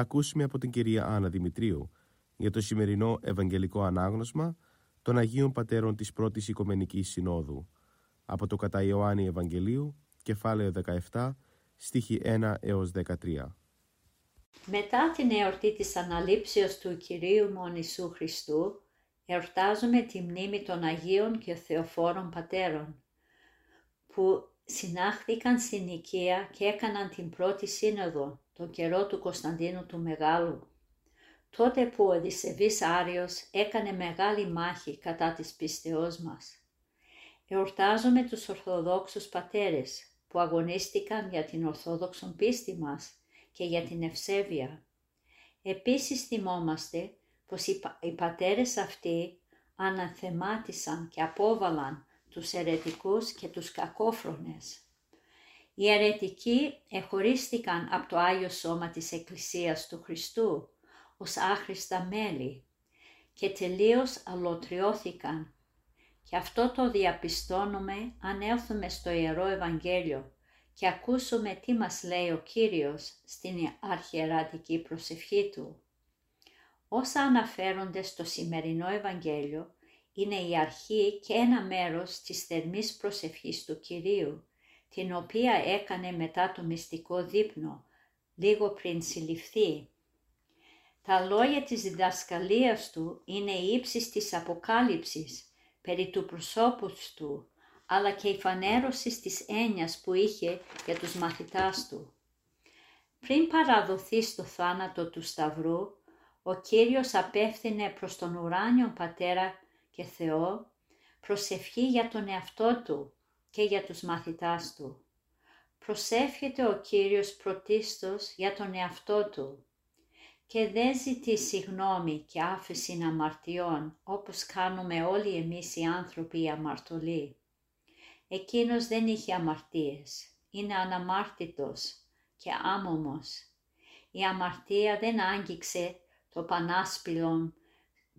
Θα ακούσουμε από την κυρία Άννα Δημητρίου για το σημερινό Ευαγγελικό Ανάγνωσμα των Αγίων Πατέρων της Πρώτης Οικομενικής Συνόδου από το κατά Ιωάννη Ευαγγελίου, κεφάλαιο 17, στίχη 1 έως 13. Μετά την εορτή της Αναλήψεως του Κυρίου Μονησού Χριστού, εορτάζουμε τη μνήμη των Αγίων και Θεοφόρων Πατέρων, που συνάχθηκαν στην Οικία και έκαναν την πρώτη σύνοδο τον καιρό του Κωνσταντίνου του Μεγάλου. Τότε που ο Οδυσσεβής Άριος έκανε μεγάλη μάχη κατά της πίστεώς μας. Εορτάζουμε τους Ορθοδόξους πατέρες που αγωνίστηκαν για την Ορθόδοξον πίστη μας και για την ευσέβεια. Επίσης θυμόμαστε πως οι πατέρες αυτοί αναθεμάτισαν και απόβαλαν τους αιρετικούς και τους κακόφρονες. Οι αιρετικοί εχωρίστηκαν από το Άγιο Σώμα της Εκκλησίας του Χριστού ως άχρηστα μέλη και τελείως αλωτριώθηκαν. Και αυτό το διαπιστώνουμε αν έλθουμε στο Ιερό Ευαγγέλιο και ακούσουμε τι μας λέει ο Κύριος στην αρχιερατική προσευχή Του. Όσα αναφέρονται στο σημερινό Ευαγγέλιο είναι η αρχή και ένα μέρος της θερμής προσευχής του Κυρίου, την οποία έκανε μετά το μυστικό δείπνο, λίγο πριν συλληφθεί. Τα λόγια της διδασκαλίας του είναι η ύψης της αποκάλυψης περί του προσώπους του, αλλά και η φανέρωση της έννοιας που είχε για τους μαθητάς του. Πριν παραδοθεί στο θάνατο του Σταυρού, ο Κύριος απέφθινε προς τον ουράνιο Πατέρα και Θεό προσευχή για τον εαυτό Του και για τους μαθητάς Του. Προσεύχεται ο Κύριος πρωτίστως για τον εαυτό Του και δεν ζητεί συγνώμη και άφηση αμαρτιών όπως κάνουμε όλοι εμείς οι άνθρωποι οι αμαρτωλοί. Εκείνος δεν είχε αμαρτίες, είναι αναμάρτητος και άμομος. Η αμαρτία δεν άγγιξε το πανάσπιλον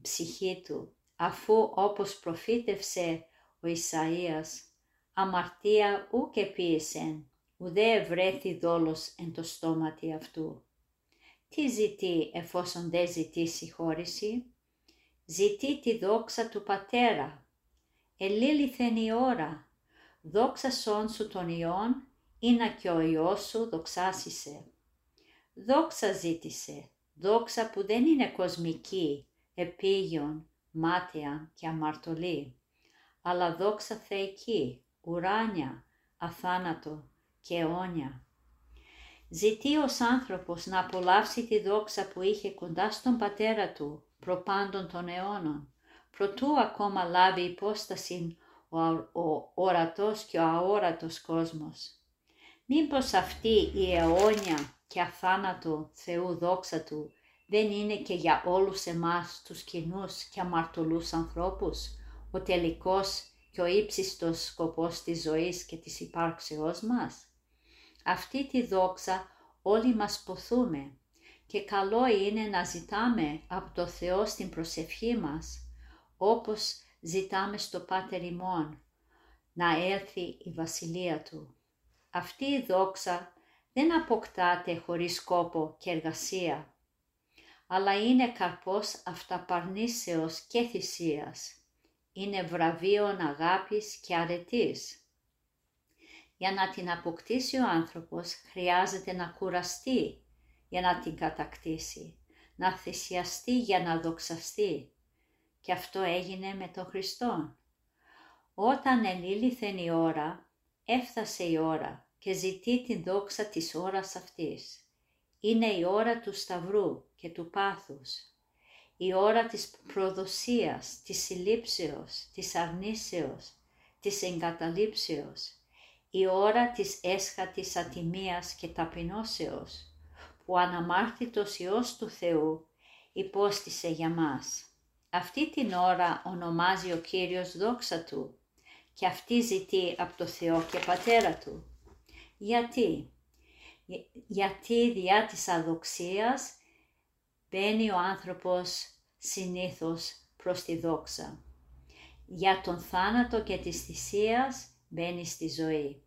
ψυχή του, αφού όπως προφήτευσε ο Ισαΐας, αμαρτία ουκ επίεσεν, ουδέ ευρέθη δόλος εν το στόματι αυτού. Τι ζητεί εφόσον δεν ζητεί συγχώρηση, ζητεί τη δόξα του Πατέρα. Ελήλυθεν η ώρα, δόξα σών σου τον Υιόν, ή να και ο Υιός σου δοξάσισε. Δόξα ζήτησε, δόξα που δεν είναι κοσμική, επίγειον, μάταια και αμαρτωλή, αλλά δόξα θεϊκή, ουράνια, αθάνατο και αιώνια. Ζητεί ως άνθρωπος να απολαύσει τη δόξα που είχε κοντά στον πατέρα του, προπάντων των αιώνων, προτού ακόμα λάβει υπόσταση ο, ο ορατός και ο αόρατος κόσμος. Μήπως αυτή η αιώνια και αθάνατο Θεού δόξα Του δεν είναι και για όλους εμάς τους κοινούς και αμαρτωλούς ανθρώπους ο τελικός και ο ύψιστος σκοπός της ζωής και της υπάρξεώς μας. Αυτή τη δόξα όλοι μας ποθούμε και καλό είναι να ζητάμε από το Θεό στην προσευχή μας, όπως ζητάμε στο Πάτερ ημών, να έρθει η Βασιλεία Του. Αυτή η δόξα δεν αποκτάται χωρίς σκόπο και εργασία, αλλά είναι καρπός αυταπαρνήσεως και θυσίας. Είναι βραβείον αγάπης και αρετής. Για να την αποκτήσει ο άνθρωπος χρειάζεται να κουραστεί για να την κατακτήσει, να θυσιαστεί για να δοξαστεί. Και αυτό έγινε με τον Χριστό. Όταν ενήλυθεν η ώρα, έφτασε η ώρα και ζητεί την δόξα της ώρας αυτής. Είναι η ώρα του σταυρού και του πάθους. Η ώρα της προδοσίας, της συλλήψεως, της αρνήσεως, της εγκαταλείψεως. Η ώρα της έσχατης ατιμίας και ταπεινώσεως, που αναμάρτητος Υιός του Θεού υπόστησε για μας. Αυτή την ώρα ονομάζει ο Κύριος δόξα Του και αυτή ζητεί από το Θεό και Πατέρα Του. Γιατί; Γιατί διά της αδοξίας μπαίνει ο άνθρωπος συνήθως προς τη δόξα. Για τον θάνατο και της θυσίας μπαίνει στη ζωή.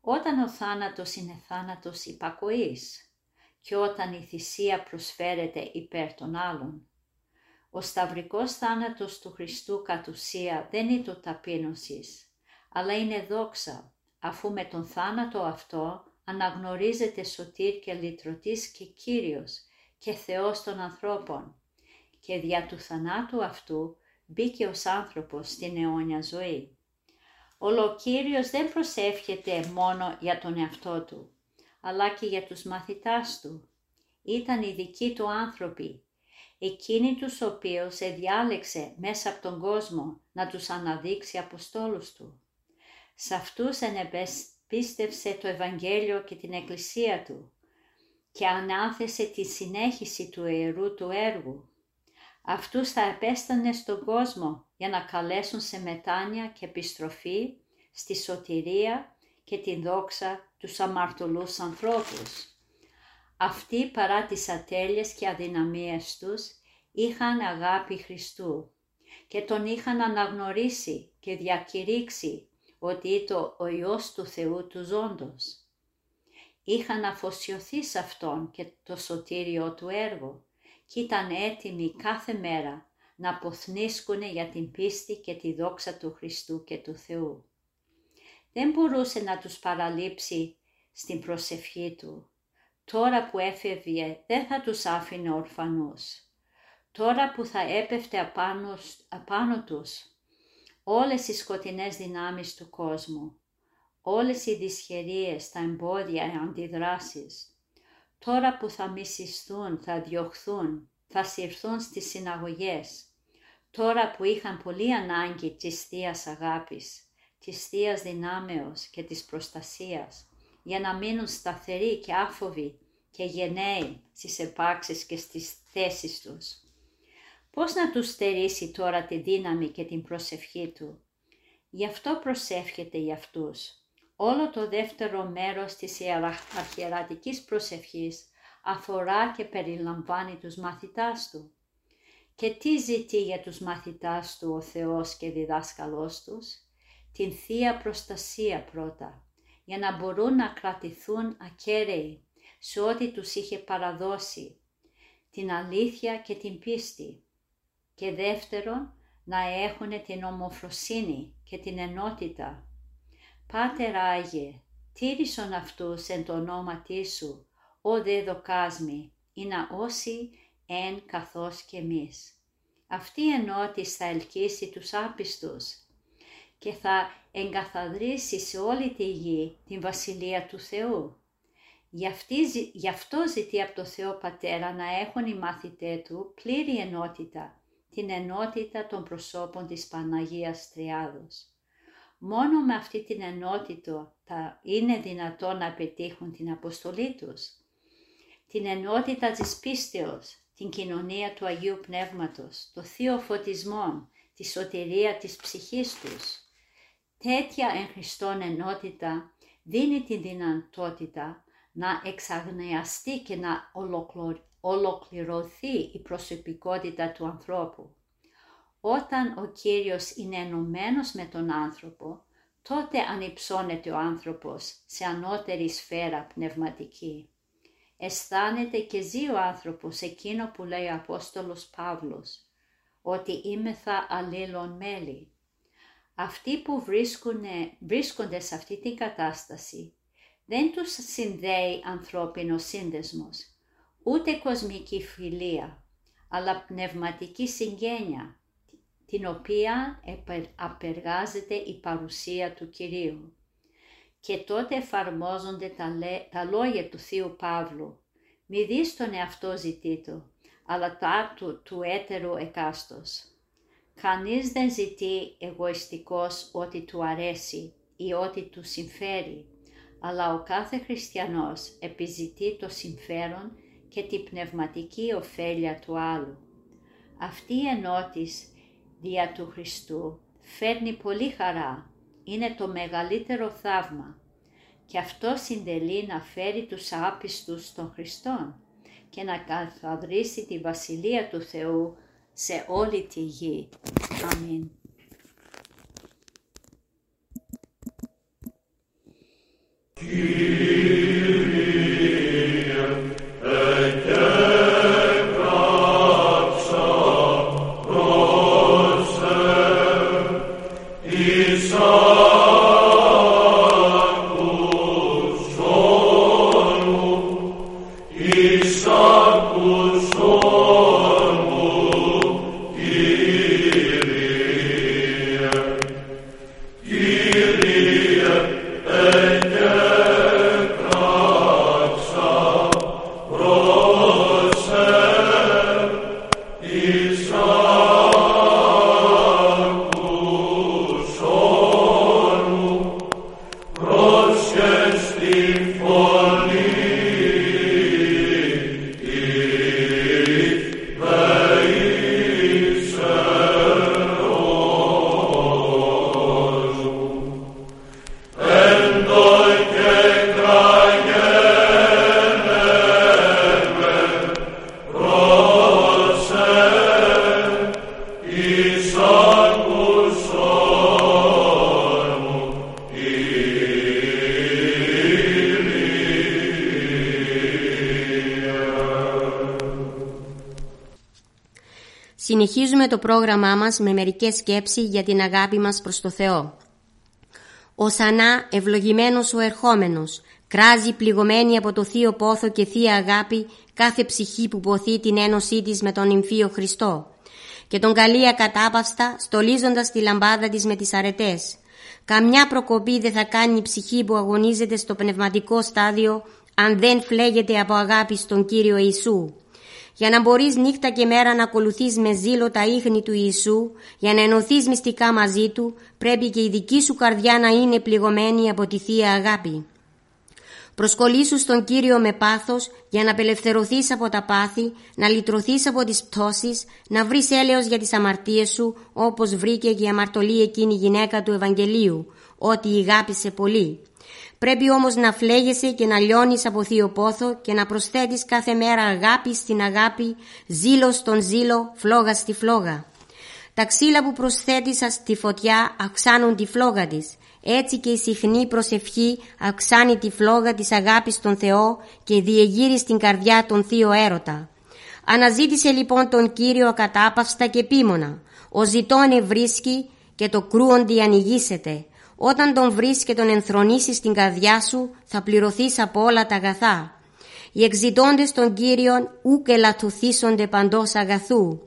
Όταν ο θάνατος είναι θάνατος υπακοής και όταν η θυσία προσφέρεται υπέρ των άλλων. Ο σταυρικός θάνατος του Χριστού κατ' ουσία δεν είναι το ταπείνωσης, αλλά είναι δόξα, αφού με τον θάνατο αυτό αναγνωρίζεται σωτήρ και λυτρωτής και Κύριος και Θεός των ανθρώπων και δια του θανάτου αυτού μπήκε ως άνθρωπος στην αιώνια ζωή. Ο Κύριος δεν προσεύχεται μόνο για τον εαυτό του, αλλά και για τους μαθητάς του. Ήταν οι δικοί του άνθρωποι, εκείνοι τους οποίους εδιάλεξε μέσα από τον κόσμο να τους αναδείξει αποστόλους του. Σε αυτούς ενεπίστευσε το Ευαγγέλιο και την Εκκλησία του και ανάθεσε τη συνέχιση του ιερού του έργου. Αυτούς θα επέστανε στον κόσμο για να καλέσουν σε μετάνοια και επιστροφή στη σωτηρία και την δόξα τους αμαρτωλούς ανθρώπους. Αυτοί παρά τις ατέλειες και αδυναμίες τους είχαν αγάπη Χριστού και τον είχαν αναγνωρίσει και διακηρύξει ότι ήταν ο Υιός του Θεού του ζώντος. Είχαν αφοσιωθεί σε Αυτόν και το σωτήριο του έργο και ήταν έτοιμοι κάθε μέρα να αποθνίσκουν για την πίστη και τη δόξα του Χριστού και του Θεού. Δεν μπορούσε να τους παραλείψει στην προσευχή Του. Τώρα που έφευγε δεν θα τους άφηνε ορφανούς. Τώρα που θα έπεφτε απάνω, απάνω τους όλες οι σκοτεινές δυνάμεις του κόσμου, όλες οι δυσχερίες, τα εμπόδια, οι αντιδράσεις, τώρα που θα μισηθούν, θα διωχθούν, θα συρθούν στις συναγωγές, τώρα που είχαν πολύ ανάγκη της Θείας Αγάπης, της Θείας Δυνάμεως και της Προστασίας, για να μείνουν σταθεροί και άφοβοι και γενναίοι στις επάξεις και στις θέσεις τους. Πώς να τους στερήσει τώρα τη δύναμη και την προσευχή του; Γι' αυτό προσεύχεται για αυτούς. Όλο το δεύτερο μέρος της αρχιερατικής προσευχής αφορά και περιλαμβάνει τους μαθητάς του. Και τι ζητεί για τους μαθητάς του ο Θεός και διδάσκαλός τους; Την Θεία Προστασία πρώτα, για να μπορούν να κρατηθούν ακέραιοι σε ό,τι τους είχε παραδώσει, την αλήθεια και την πίστη και δεύτερον να έχουν την ομοφροσύνη και την ενότητα. Πάτερ Άγιε, τήρησον αυτούς εν το όνομα σου, ο δε δοκάσμι, ή να όσοι εν καθώς και εμείς. Αυτή η ενότηση θα ελκύσει τους άπιστους και θα εγκαθαδρύσει σε όλη τη γη την Βασιλεία του Θεού. Γι' αυτό ζητεί από το Θεό Πατέρα να έχουν οι μαθητέ του πλήρη ενότητα την ενότητα των προσώπων της Παναγίας Τριάδος. Μόνο με αυτή την ενότητα θα είναι δυνατό να πετύχουν την αποστολή τους. Την ενότητα της πίστεως, την κοινωνία του Αγίου Πνεύματος, το Θείο Φωτισμό, τη σωτηρία της ψυχής τους. Τέτοια εν Χριστόν ενότητα δίνει την δυνατότητα να εξαγνιαστεί και να ολοκληρωθεί η προσωπικότητα του ανθρώπου. Όταν ο Κύριος είναι ενωμένος με τον άνθρωπο, τότε ανυψώνεται ο άνθρωπος σε ανώτερη σφαίρα πνευματική. Αισθάνεται και ζει ο άνθρωπος εκείνο που λέει ο Απόστολος Παύλος, ότι είμαι θα αλλήλων μέλη. Αυτοί που βρίσκονται σε αυτή την κατάσταση δεν τους συνδέει ανθρώπινος σύνδεσμος, ούτε κοσμική φιλία, αλλά πνευματική συγγένεια, την οποία απεργάζεται η παρουσία του Κυρίου. Και τότε εφαρμόζονται τα, τα λόγια του Θείου Παύλου. Μη δεις τον εαυτό ζητήτου, αλλά τα του, του έτερου εκάστος. Κανείς δεν ζητεί εγωιστικός ό,τι του αρέσει ή ό,τι του συμφέρει, αλλά ο κάθε χριστιανός επιζητεί το συμφέρον και την πνευματική ωφέλεια του άλλου. Αυτή η ενότης δια του Χριστού φέρνει πολύ χαρά, είναι το μεγαλύτερο θαύμα και αυτό συντελεί να φέρει τους άπιστους στον Χριστόν και να καθαδρίσει τη Βασιλεία του Θεού σε όλη τη γη. Αμήν. Συνεχίζουμε το πρόγραμμά μας με μερικές σκέψεις για την αγάπη μας προς το Θεό. Ο Σανά, ευλογημένος ο ερχόμενος, κράζει πληγωμένη από το Θείο Πόθο και Θεία Αγάπη κάθε ψυχή που ποθεί την ένωσή της με τον Ιμφίο Χριστό και τον καλεί ακατάπαυστα στολίζοντας τη λαμπάδα της με τις αρετές. Καμιά προκοπή δεν θα κάνει η ψυχή που αγωνίζεται στο πνευματικό στάδιο αν δεν φλέγεται από αγάπη στον Κύριο Ιησού. Για να μπορείς νύχτα και μέρα να ακολουθείς με ζήλο τα ίχνη του Ιησού, για να ενωθείς μυστικά μαζί Του, πρέπει και η δική σου καρδιά να είναι πληγωμένη από τη Θεία Αγάπη. Προσκολήσου στον Κύριο με πάθος για να απελευθερωθείς από τα πάθη, να λυτρωθείς από τις πτώσεις, να βρεις έλεος για τις αμαρτίες σου, όπως βρήκε και η αμαρτωλή εκείνη η γυναίκα του Ευαγγελίου, ότι ηγάπησε πολύ. Πρέπει όμως να φλέγεσαι και να λιώνεις από θείο πόθο και να προσθέτεις κάθε μέρα αγάπη στην αγάπη, ζήλο στον ζήλο, φλόγα στη φλόγα. Τα ξύλα που προσθέτεις στη φωτιά αυξάνουν τη φλόγα της. Έτσι και η συχνή προσευχή αυξάνει τη φλόγα της αγάπης στον Θεό και διεγείρει στην καρδιά τον θείο έρωτα. Αναζήτησε λοιπόν τον Κύριο ακατάπαυστα και επίμονα. Ο ζητώνε βρίσκει και το κρούοντι ανοιγήσεται. Όταν τον βρεις και τον ενθρονήσεις στην καρδιά σου, θα πληρωθείς από όλα τα αγαθά. Οι εξητώντες των Κύριων ούκ ελαττωθήσονται παντός αγαθού.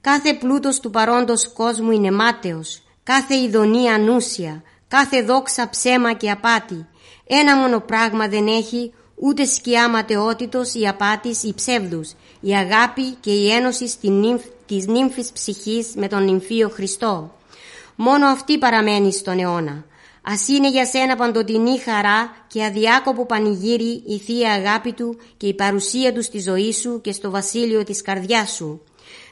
Κάθε πλούτος του παρόντος κόσμου είναι μάταιος, κάθε ειδονία ανούσια, κάθε δόξα ψέμα και απάτη. Ένα μόνο πράγμα δεν έχει, ούτε σκιά ματαιότητος ή απάτης ή ψεύδους, η αγάπη και η ένωση της νύμφης ψυχής με τον νυμφίο Χριστό. Μόνο αυτή παραμένει στον αιώνα. Ας είναι για σένα παντοτινή χαρά και αδιάκοπο πανηγύρι η Θεία Αγάπη Του και η παρουσία Του στη ζωή σου και στο βασίλειο της καρδιάς σου.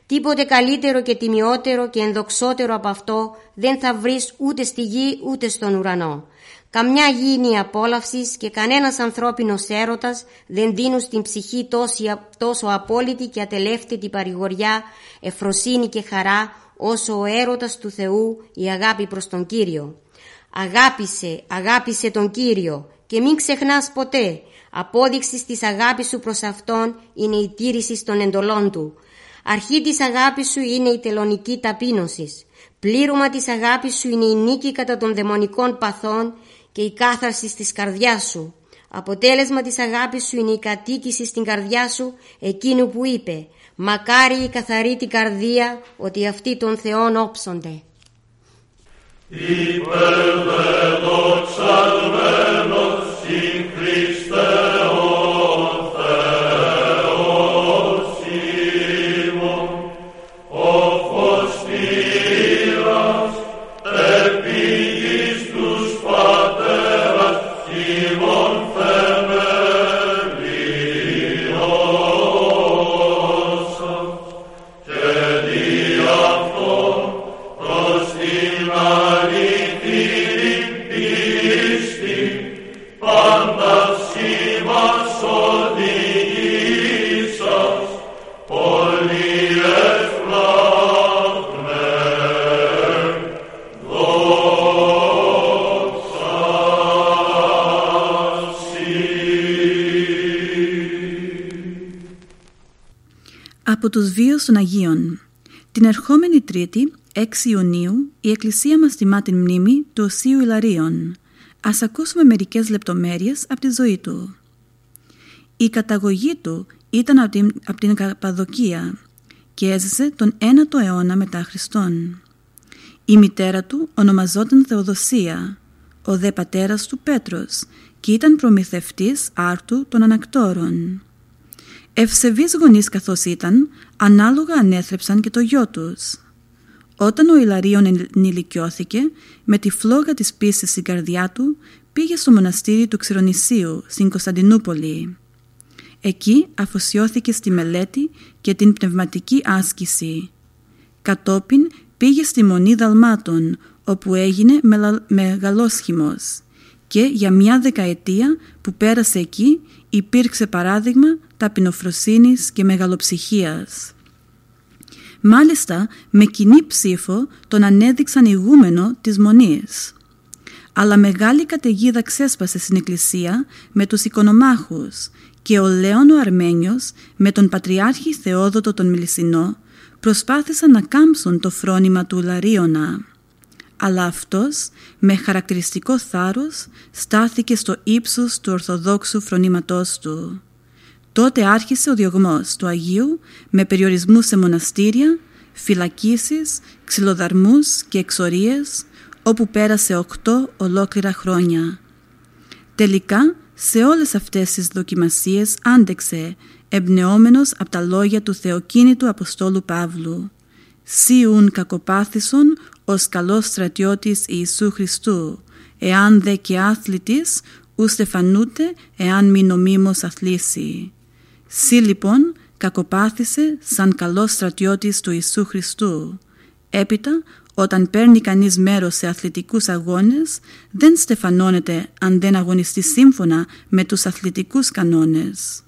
Τίποτε καλύτερο και τιμιότερο και ενδοξότερο από αυτό δεν θα βρεις ούτε στη γη ούτε στον ουρανό. Καμιά γήινη απόλαυσης και κανένας ανθρώπινος έρωτας δεν δίνουν στην ψυχή τόσο απόλυτη και ατελεύτητη παρηγοριά, εφροσύνη και χαρά όσο ο έρωτας του Θεού η αγάπη προς τον Κύριο. Αγάπησε, αγάπησε τον Κύριο και μην ξεχνάς ποτέ. Απόδειξης της αγάπης σου προς Αυτόν είναι η τήρησης των εντολών Του. Αρχή της αγάπης σου είναι η τελωνική ταπείνωσης. Πλήρωμα της αγάπης σου είναι η νίκη κατά των δαιμονικών παθών και η κάθαρση της καρδιάς σου. Αποτέλεσμα της αγάπης σου είναι η κατοίκηση στην καρδιά σου εκείνου που είπε «Μακάρι η καθαρή την καρδία ότι αυτοί των Θεών όψονται». i per velo salve ερχόμενη Τρίτη, 6 Ιουνίου, η Εκκλησία μας τιμά την μνήμη του Οσίου Ιλαρίων. Ας ακούσουμε μερικές λεπτομέρειες από τη ζωή του. Η καταγωγή του ήταν από την, από την Καπαδοκία και έζησε τον 1ο αιώνα μετά Χριστόν. Η μητέρα του ονομαζόταν Θεοδοσία, ο δε πατέρας του Πέτρος και ήταν προμηθευτής άρτου των ανακτόρων. Ευσεβείς γονείς καθώς ήταν, ανάλογα ανέθρεψαν και το γιο τους. Όταν ο Ιλαρίων ενηλικιώθηκε, με τη φλόγα της πίστης στην καρδιά του, πήγε στο μοναστήρι του Ξηρονησίου, στην Κωνσταντινούπολη. Εκεί αφοσιώθηκε στη μελέτη και την πνευματική άσκηση. Κατόπιν πήγε στη Μονή Δαλμάτων, όπου έγινε μεγαλόσχημος και για μια δεκαετία που πέρασε εκεί υπήρξε παράδειγμα ταπεινοφροσύνης και μεγαλοψυχίας. Μάλιστα με κοινή ψήφο τον ανέδειξαν ηγούμενο της Μονής. Αλλά μεγάλη καταιγίδα ξέσπασε στην εκκλησία με τους οικονομάχους και ο Λέων ο Αρμένιος με τον Πατριάρχη Θεόδοτο τον Μιλισσινό προσπάθησαν να κάμψουν το φρόνημα του Λαρίωνα. Αλλά αυτός με χαρακτηριστικό θάρρος στάθηκε στο ύψος του Ορθοδόξου φρονήματός του. Τότε άρχισε ο διωγμός του Αγίου με περιορισμούς σε μοναστήρια, φυλακίσεις, ξυλοδαρμούς και εξορίες όπου πέρασε οκτώ ολόκληρα χρόνια. Τελικά σε όλες αυτές τις δοκιμασίες άντεξε εμπνεόμενος από τα λόγια του θεοκίνητου Αποστόλου Παύλου «Σίουν κακοπάθησον ως καλός στρατιώτης Ιησού Χριστού, εάν δε και άθλητης, ου στεφανούτε εάν μη νομίμως αθλήσει». Σύ λοιπόν κακοπάθησε σαν καλός στρατιώτης του Ιησού Χριστού. Έπειτα, όταν παίρνει κανείς μέρος σε αθλητικούς αγώνες, δεν στεφανώνεται αν δεν αγωνιστεί σύμφωνα με τους αθλητικούς κανόνες.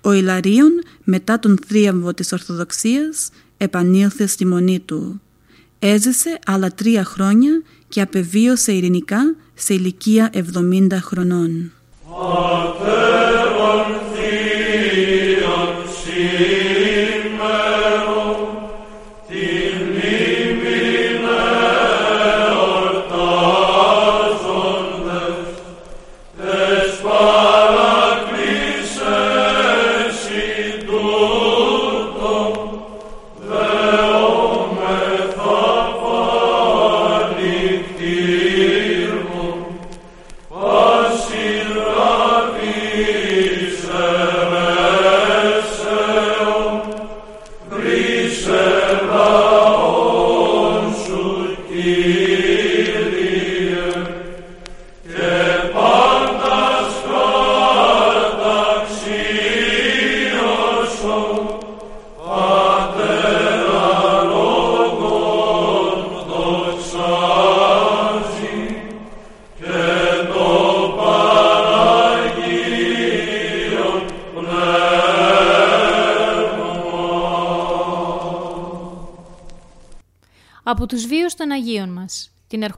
Ο Ιλαρίων, μετά τον θρίαμβο της Ορθοδοξίας, επανήλθε στη μονή του. Έζησε άλλα τρία χρόνια και απεβίωσε ειρηνικά σε ηλικία 70 χρονών. Από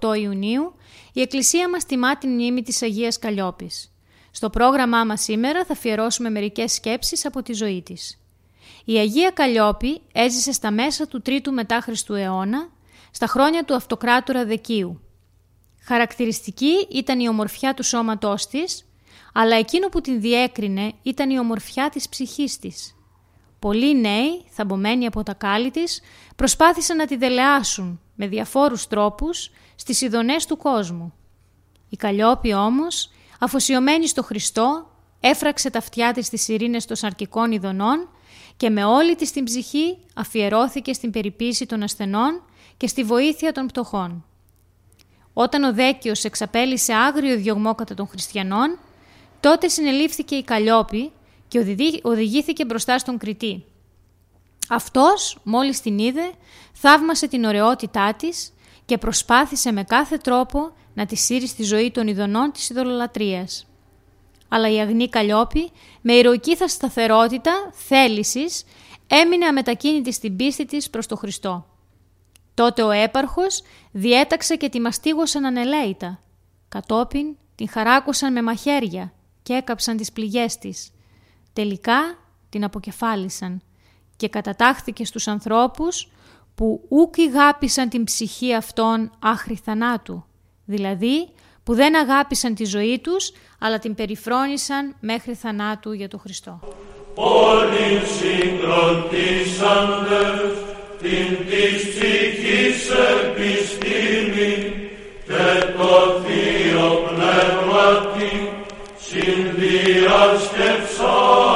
Ιουνίου η Εκκλησία μας τιμά την μνήμη της Αγίας Καλλιόπης. Στο πρόγραμμά μας σήμερα θα αφιερώσουμε μερικές σκέψεις από τη ζωή της. Η Αγία Καλλιόπη έζησε στα μέσα του 3ου μετά Χριστού αιώνα, στα χρόνια του αυτοκράτορα Δεκίου. Χαρακτηριστική ήταν η ομορφιά του σώματός της, αλλά εκείνο που την διέκρινε ήταν η ομορφιά της ψυχής της. Πολλοί νέοι, θαμπομένοι από τα κάλλη της, προσπάθησαν να τη δελεάσουν με διαφόρους τρόπους στις ειδονές του κόσμου. Η Καλλιόπη όμως, αφοσιωμένη στο Χριστό, έφραξε τα αυτιά της στις ειρήνες των σαρκικών ειδονών και με όλη της την ψυχή αφιερώθηκε στην περιποίηση των ασθενών και στη βοήθεια των πτωχών. Όταν ο Δέκιος εξαπέλυσε άγριο διωγμό κατά των χριστιανών, τότε συνελήφθηκε η Καλλιόπη και οδηγήθηκε μπροστά στον κριτή. Αυτός, μόλις την είδε, θαύμασε την ωραιότητά της και προσπάθησε με κάθε τρόπο να τη σύρει στη ζωή των ειδονών της ειδωλολατρίας. Αλλά η αγνή Καλλιόπη, με ηρωική θα σταθερότητα, θέλησης, έμεινε αμετακίνητη στην πίστη της προς το Χριστό. Τότε ο έπαρχος διέταξε και τη μαστίγωσαν ανελαίητα. Κατόπιν την χαράκωσαν με μαχαίρια και έκαψαν τις πληγές της. Τελικά την αποκεφάλισαν και κατατάχθηκε στους ανθρώπους που ούκ γάπησαν την ψυχή αυτών άχρη θανάτου, δηλαδή που δεν αγάπησαν τη ζωή τους, αλλά την περιφρόνησαν μέχρι θανάτου για τον Χριστό. Όλοι συγκροτήσαντες την της ψυχής επιστήμη και το Θείο Πνεύματι συνδιασκεψάμενοι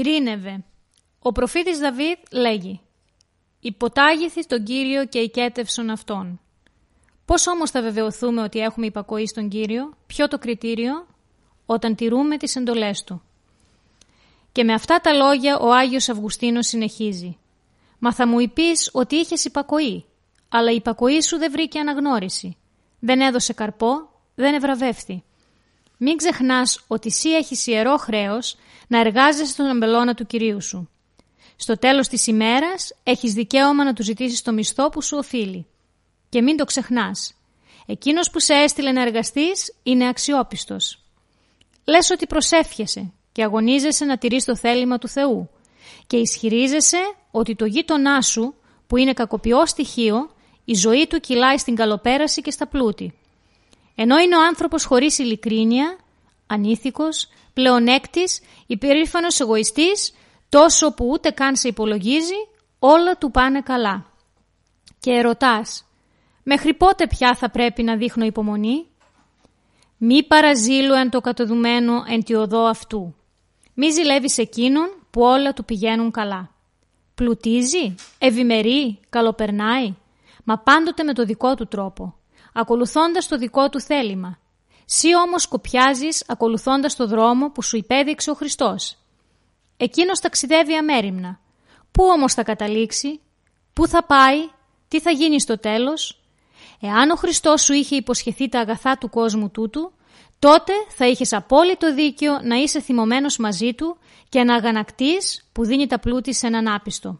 Ειρήνευε. Ο προφήτης Δαβίδ λέγει «Υποτάγηθη τον Κύριο και οικέτευσον Αυτόν». Πώς όμως θα βεβαιωθούμε ότι έχουμε υπακοή στον Κύριο, ποιο το κριτήριο, όταν τηρούμε τις εντολές Του. Και με αυτά τα λόγια ο Άγιος Αυγουστίνος συνεχίζει «Μα θα μου είπεις ότι είχες υπακοή, αλλά η υπακοή σου δεν βρήκε αναγνώριση. Δεν έδωσε καρπό, δεν ευραβεύθη. Μην ξεχνάς ότι εσύ έχεις ιερό χρέος να εργάζεσαι στον αμπελώνα του Κυρίου σου. Στο τέλος της ημέρας έχεις δικαίωμα να του ζητήσεις το μισθό που σου οφείλει. Και μην το ξεχνάς. Εκείνος που σε έστειλε να εργαστείς είναι αξιόπιστος. Λες ότι προσεύχεσαι και αγωνίζεσαι να τηρείς το θέλημα του Θεού και ισχυρίζεσαι ότι το γείτονά σου, που είναι κακοποιό στοιχείο, η ζωή του κυλάει στην καλοπέραση και στα πλούτη. Ενώ είναι ο άνθρωπος χωρίς ειλικρίνεια, ανήθικος, πλεονέκτης, υπερήφανος εγωιστής, τόσο που ούτε καν σε υπολογίζει, όλα του πάνε καλά. Και ερωτάς, μέχρι πότε πια θα πρέπει να δείχνω υπομονή; Μη παραζήλου εν το κατοδουμένο εν τη οδό αυτού. Μη ζηλεύεις εκείνον που όλα του πηγαίνουν καλά. Πλουτίζει, ευημερεί, καλοπερνάει, μα πάντοτε με το δικό του τρόπο, ακολουθώντας το δικό του θέλημα. Σύ όμως σκοπιάζεις ακολουθώντας το δρόμο που σου υπέδειξε ο Χριστός. Εκείνος ταξιδεύει αμέριμνα. Πού όμως θα καταλήξει, πού θα πάει, τι θα γίνει στο τέλος; Εάν ο Χριστός σου είχε υποσχεθεί τα αγαθά του κόσμου τούτου, τότε θα είχες απόλυτο δίκιο να είσαι θυμωμένος μαζί του και να αγανακτείς που δίνει τα πλούτη σε έναν άπιστο.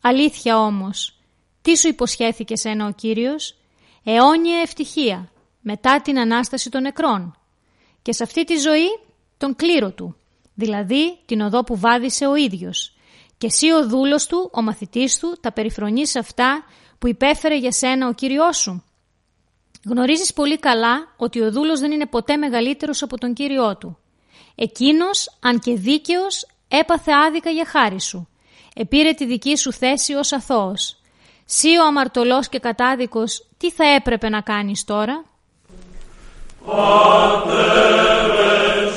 Αλήθεια όμως, τι σου υποσχέθηκε σένα ο Κύριος, αιώνια ευτυχία μετά την Ανάσταση των νεκρών και σε αυτή τη ζωή τον κλήρο του, δηλαδή την οδό που βάδισε ο ίδιος και εσύ ο δούλος του, ο μαθητής του, τα περιφρονείς αυτά που υπέφερε για σένα ο Κύριός σου. Γνωρίζεις πολύ καλά ότι ο δούλος δεν είναι ποτέ μεγαλύτερος από τον Κύριό του. Εκείνος, αν και δίκαιος, έπαθε άδικα για χάρη σου. Επήρε τη δική σου θέση ως αθώος. Σύ ο αμαρτωλός και κατάδικος, τι θα έπρεπε να κάνεις τώρα; Pater et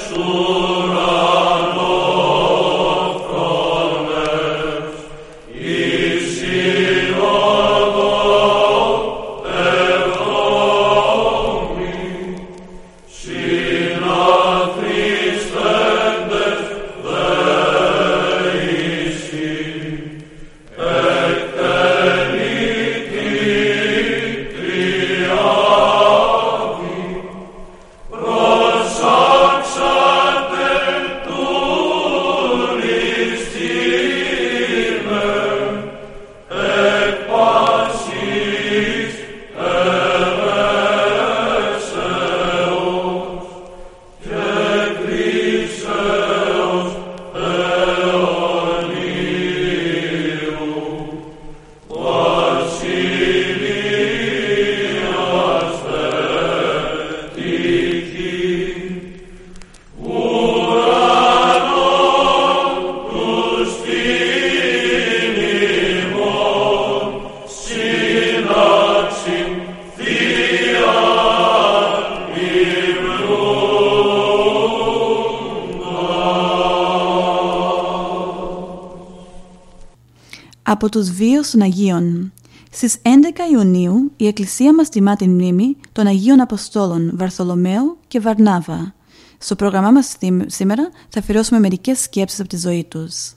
Από τους βίους των Αγίων Στις 11 Ιουνίου η Εκκλησία μας τιμά την μνήμη των Αγίων Αποστόλων Βαρθολομαίου και Βαρνάβα. Στο πρόγραμμά μας σήμερα θα αφιερώσουμε μερικές σκέψεις από τη ζωή τους.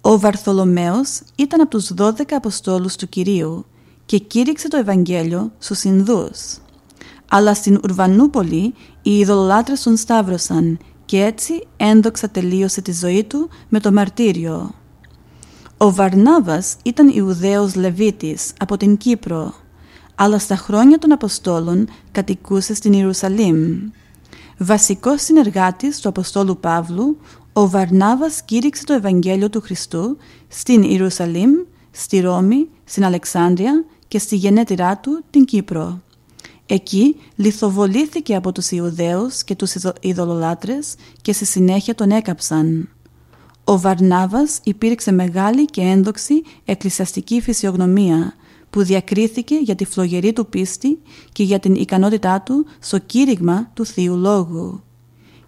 Ο Βαρθολομαίος ήταν από τους 12 Αποστόλους του Κυρίου και κήρυξε το Ευαγγέλιο στους Ινδούς. Αλλά στην Ουρβανούπολη οι ειδωλολάτρες τον σταύρωσαν και έτσι ένδοξα τελείωσε τη ζωή του με το μαρτύριο. Ο Βαρνάβας ήταν Ιουδαίος Λεβίτης από την Κύπρο, αλλά στα χρόνια των Αποστόλων κατοικούσε στην Ιερουσαλήμ. Βασικός συνεργάτης του Αποστόλου Παύλου, ο Βαρνάβας κήρυξε το Ευαγγέλιο του Χριστού στην Ιερουσαλήμ, στη Ρώμη, στην Αλεξάνδρεια και στη γενέτειρά του την Κύπρο. Εκεί λιθοβολήθηκε από τους Ιουδαίους και τους ειδωλολάτρες και στη συνέχεια τον έκαψαν. Ο Βαρνάβας υπήρξε μεγάλη και ένδοξη εκκλησιαστική φυσιογνωμία που διακρίθηκε για τη φλογερή του πίστη και για την ικανότητά του στο κήρυγμα του Θείου Λόγου.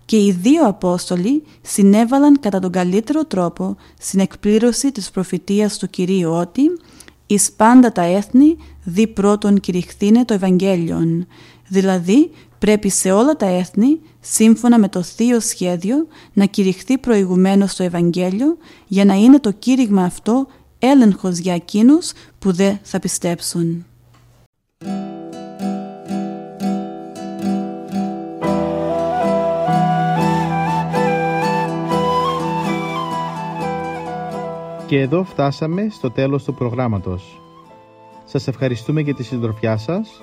Και οι δύο Απόστολοι συνέβαλαν κατά τον καλύτερο τρόπο στην εκπλήρωση της προφητείας του Κυρίου ότι «Εις πάντα τα έθνη δι πρώτον κηρυχθήνε το Ευαγγέλιον», δηλαδή πρέπει σε όλα τα έθνη, σύμφωνα με το θείο σχέδιο, να κηρυχθεί προηγουμένως το Ευαγγέλιο για να είναι το κήρυγμα αυτό έλεγχος για εκείνους που δεν θα πιστέψουν. Και εδώ φτάσαμε στο τέλος του προγράμματος. Σας ευχαριστούμε για τη συντροφιά σας